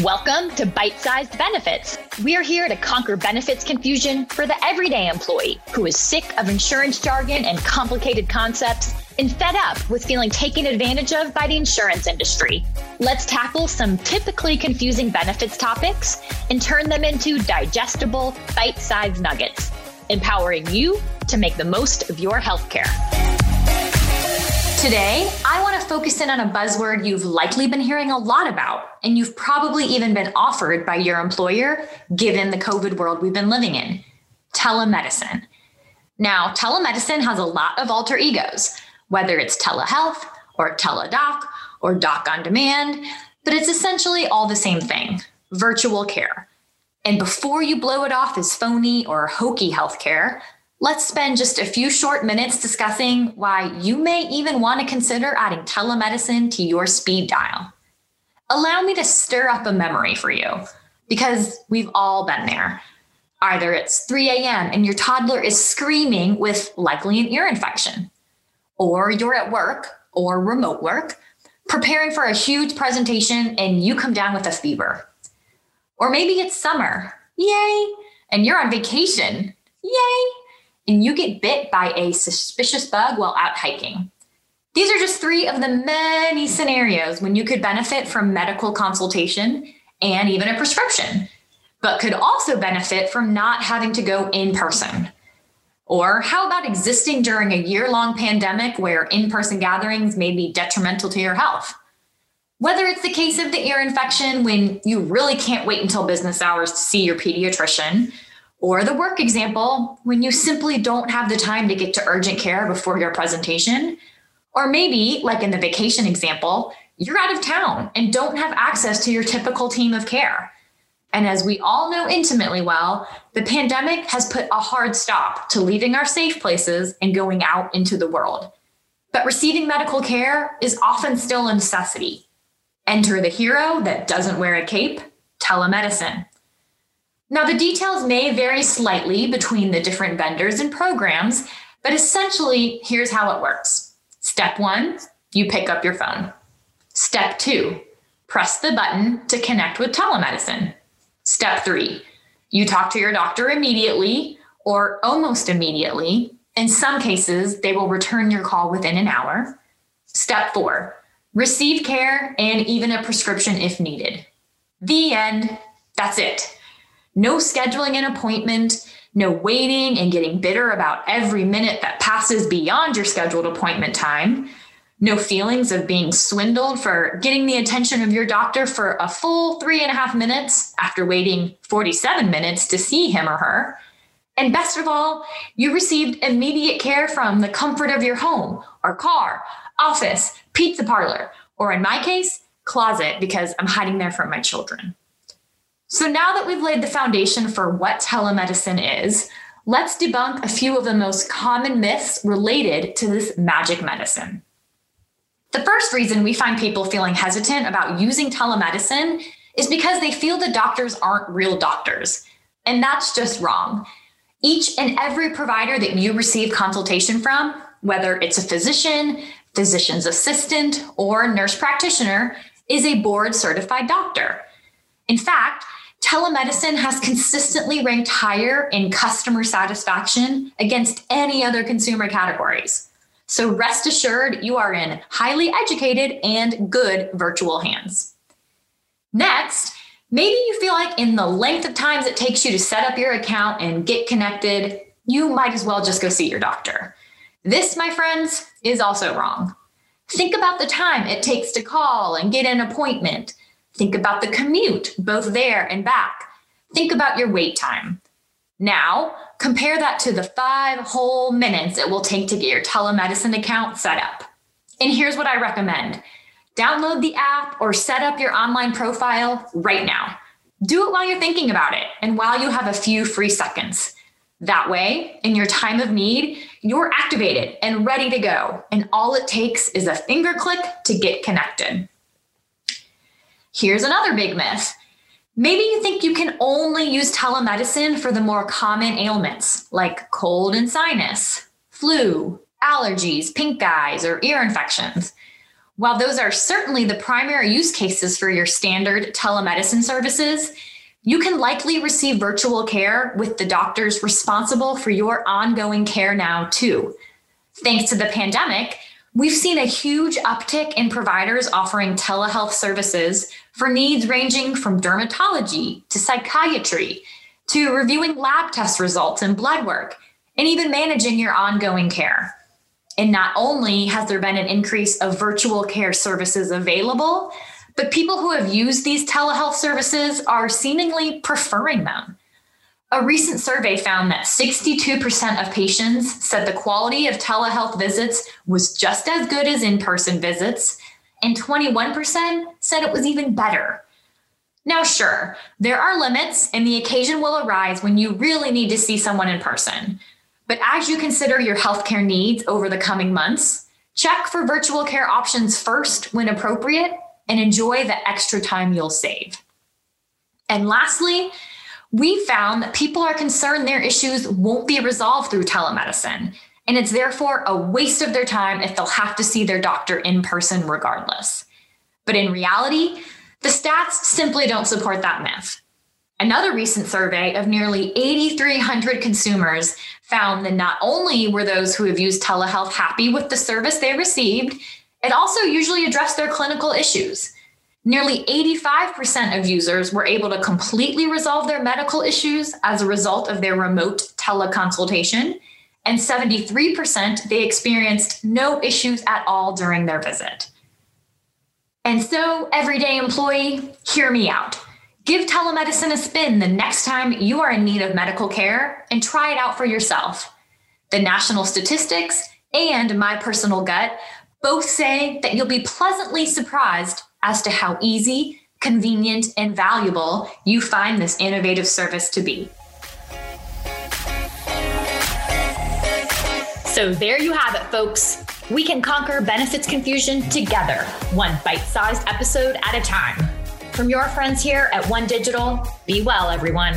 Welcome to Bite Sized Benefits. We're here to conquer benefits confusion for the everyday employee who is sick of insurance jargon and complicated concepts and fed up with feeling taken advantage of by the insurance industry. Let's tackle some typically confusing benefits topics and turn them into digestible, bite sized nuggets, empowering you to make the most of your healthcare. Today, I want to focus in on a buzzword you've likely been hearing a lot about, and you've probably even been offered by your employer given the COVID world we've been living in telemedicine. Now, telemedicine has a lot of alter egos, whether it's telehealth or Teladoc or doc on demand, but it's essentially all the same thing virtual care. And before you blow it off as phony or hokey healthcare, let's spend just a few short minutes discussing why you may even want to consider adding telemedicine to your speed dial. Allow me to stir up a memory for you because we've all been there. Either it's 3 a.m. and your toddler is screaming with likely an ear infection, or you're at work or remote work preparing for a huge presentation and you come down with a fever. Or maybe it's summer, yay, and you're on vacation, yay, and you get bit by a suspicious bug while out hiking. These are just three of the many scenarios when you could benefit from medical consultation and even a prescription, but could also benefit from not having to go in person. Or how about existing during a year long pandemic where in person gatherings may be detrimental to your health? Whether it's the case of the ear infection when you really can't wait until business hours to see your pediatrician, or the work example, when you simply don't have the time to get to urgent care before your presentation. Or maybe, like in the vacation example, you're out of town and don't have access to your typical team of care. And as we all know intimately well, the pandemic has put a hard stop to leaving our safe places and going out into the world. But receiving medical care is often still a necessity. Enter the hero that doesn't wear a cape telemedicine. Now, the details may vary slightly between the different vendors and programs, but essentially, here's how it works. Step one, you pick up your phone. Step two, press the button to connect with telemedicine. Step three, you talk to your doctor immediately or almost immediately. In some cases, they will return your call within an hour. Step four, receive care and even a prescription if needed. The end. That's it. No scheduling an appointment, no waiting and getting bitter about every minute that passes beyond your scheduled appointment time, no feelings of being swindled for getting the attention of your doctor for a full three and a half minutes after waiting 47 minutes to see him or her. And best of all, you received immediate care from the comfort of your home or car, office, pizza parlor, or in my case, closet because I'm hiding there from my children. So now that we've laid the foundation for what telemedicine is, let's debunk a few of the most common myths related to this magic medicine. The first reason we find people feeling hesitant about using telemedicine is because they feel the doctors aren't real doctors. And that's just wrong. Each and every provider that you receive consultation from, whether it's a physician, physician's assistant, or nurse practitioner, is a board certified doctor. In fact, telemedicine has consistently ranked higher in customer satisfaction against any other consumer categories. So rest assured, you are in highly educated and good virtual hands. Next, maybe you feel like in the length of times it takes you to set up your account and get connected, you might as well just go see your doctor. This, my friends, is also wrong. Think about the time it takes to call and get an appointment Think about the commute, both there and back. Think about your wait time. Now, compare that to the five whole minutes it will take to get your telemedicine account set up. And here's what I recommend download the app or set up your online profile right now. Do it while you're thinking about it and while you have a few free seconds. That way, in your time of need, you're activated and ready to go. And all it takes is a finger click to get connected. Here's another big myth. Maybe you think you can only use telemedicine for the more common ailments like cold and sinus, flu, allergies, pink eyes, or ear infections. While those are certainly the primary use cases for your standard telemedicine services, you can likely receive virtual care with the doctors responsible for your ongoing care now, too. Thanks to the pandemic, we've seen a huge uptick in providers offering telehealth services for needs ranging from dermatology to psychiatry to reviewing lab test results and blood work, and even managing your ongoing care. And not only has there been an increase of virtual care services available, but people who have used these telehealth services are seemingly preferring them. A recent survey found that 62% of patients said the quality of telehealth visits was just as good as in person visits, and 21% said it was even better. Now, sure, there are limits, and the occasion will arise when you really need to see someone in person. But as you consider your healthcare needs over the coming months, check for virtual care options first when appropriate and enjoy the extra time you'll save. And lastly, we found that people are concerned their issues won't be resolved through telemedicine. And it's therefore a waste of their time if they'll have to see their doctor in person regardless. But in reality, the stats simply don't support that myth. Another recent survey of nearly 8,300 consumers found that not only were those who have used telehealth happy with the service they received, it also usually addressed their clinical issues. Nearly 85% of users were able to completely resolve their medical issues as a result of their remote teleconsultation, and 73% they experienced no issues at all during their visit. And so, everyday employee, hear me out. Give telemedicine a spin the next time you are in need of medical care and try it out for yourself. The national statistics and my personal gut both say that you'll be pleasantly surprised as to how easy, convenient, and valuable you find this innovative service to be. So there you have it, folks. We can conquer benefits confusion together, one bite sized episode at a time. From your friends here at One Digital, be well, everyone.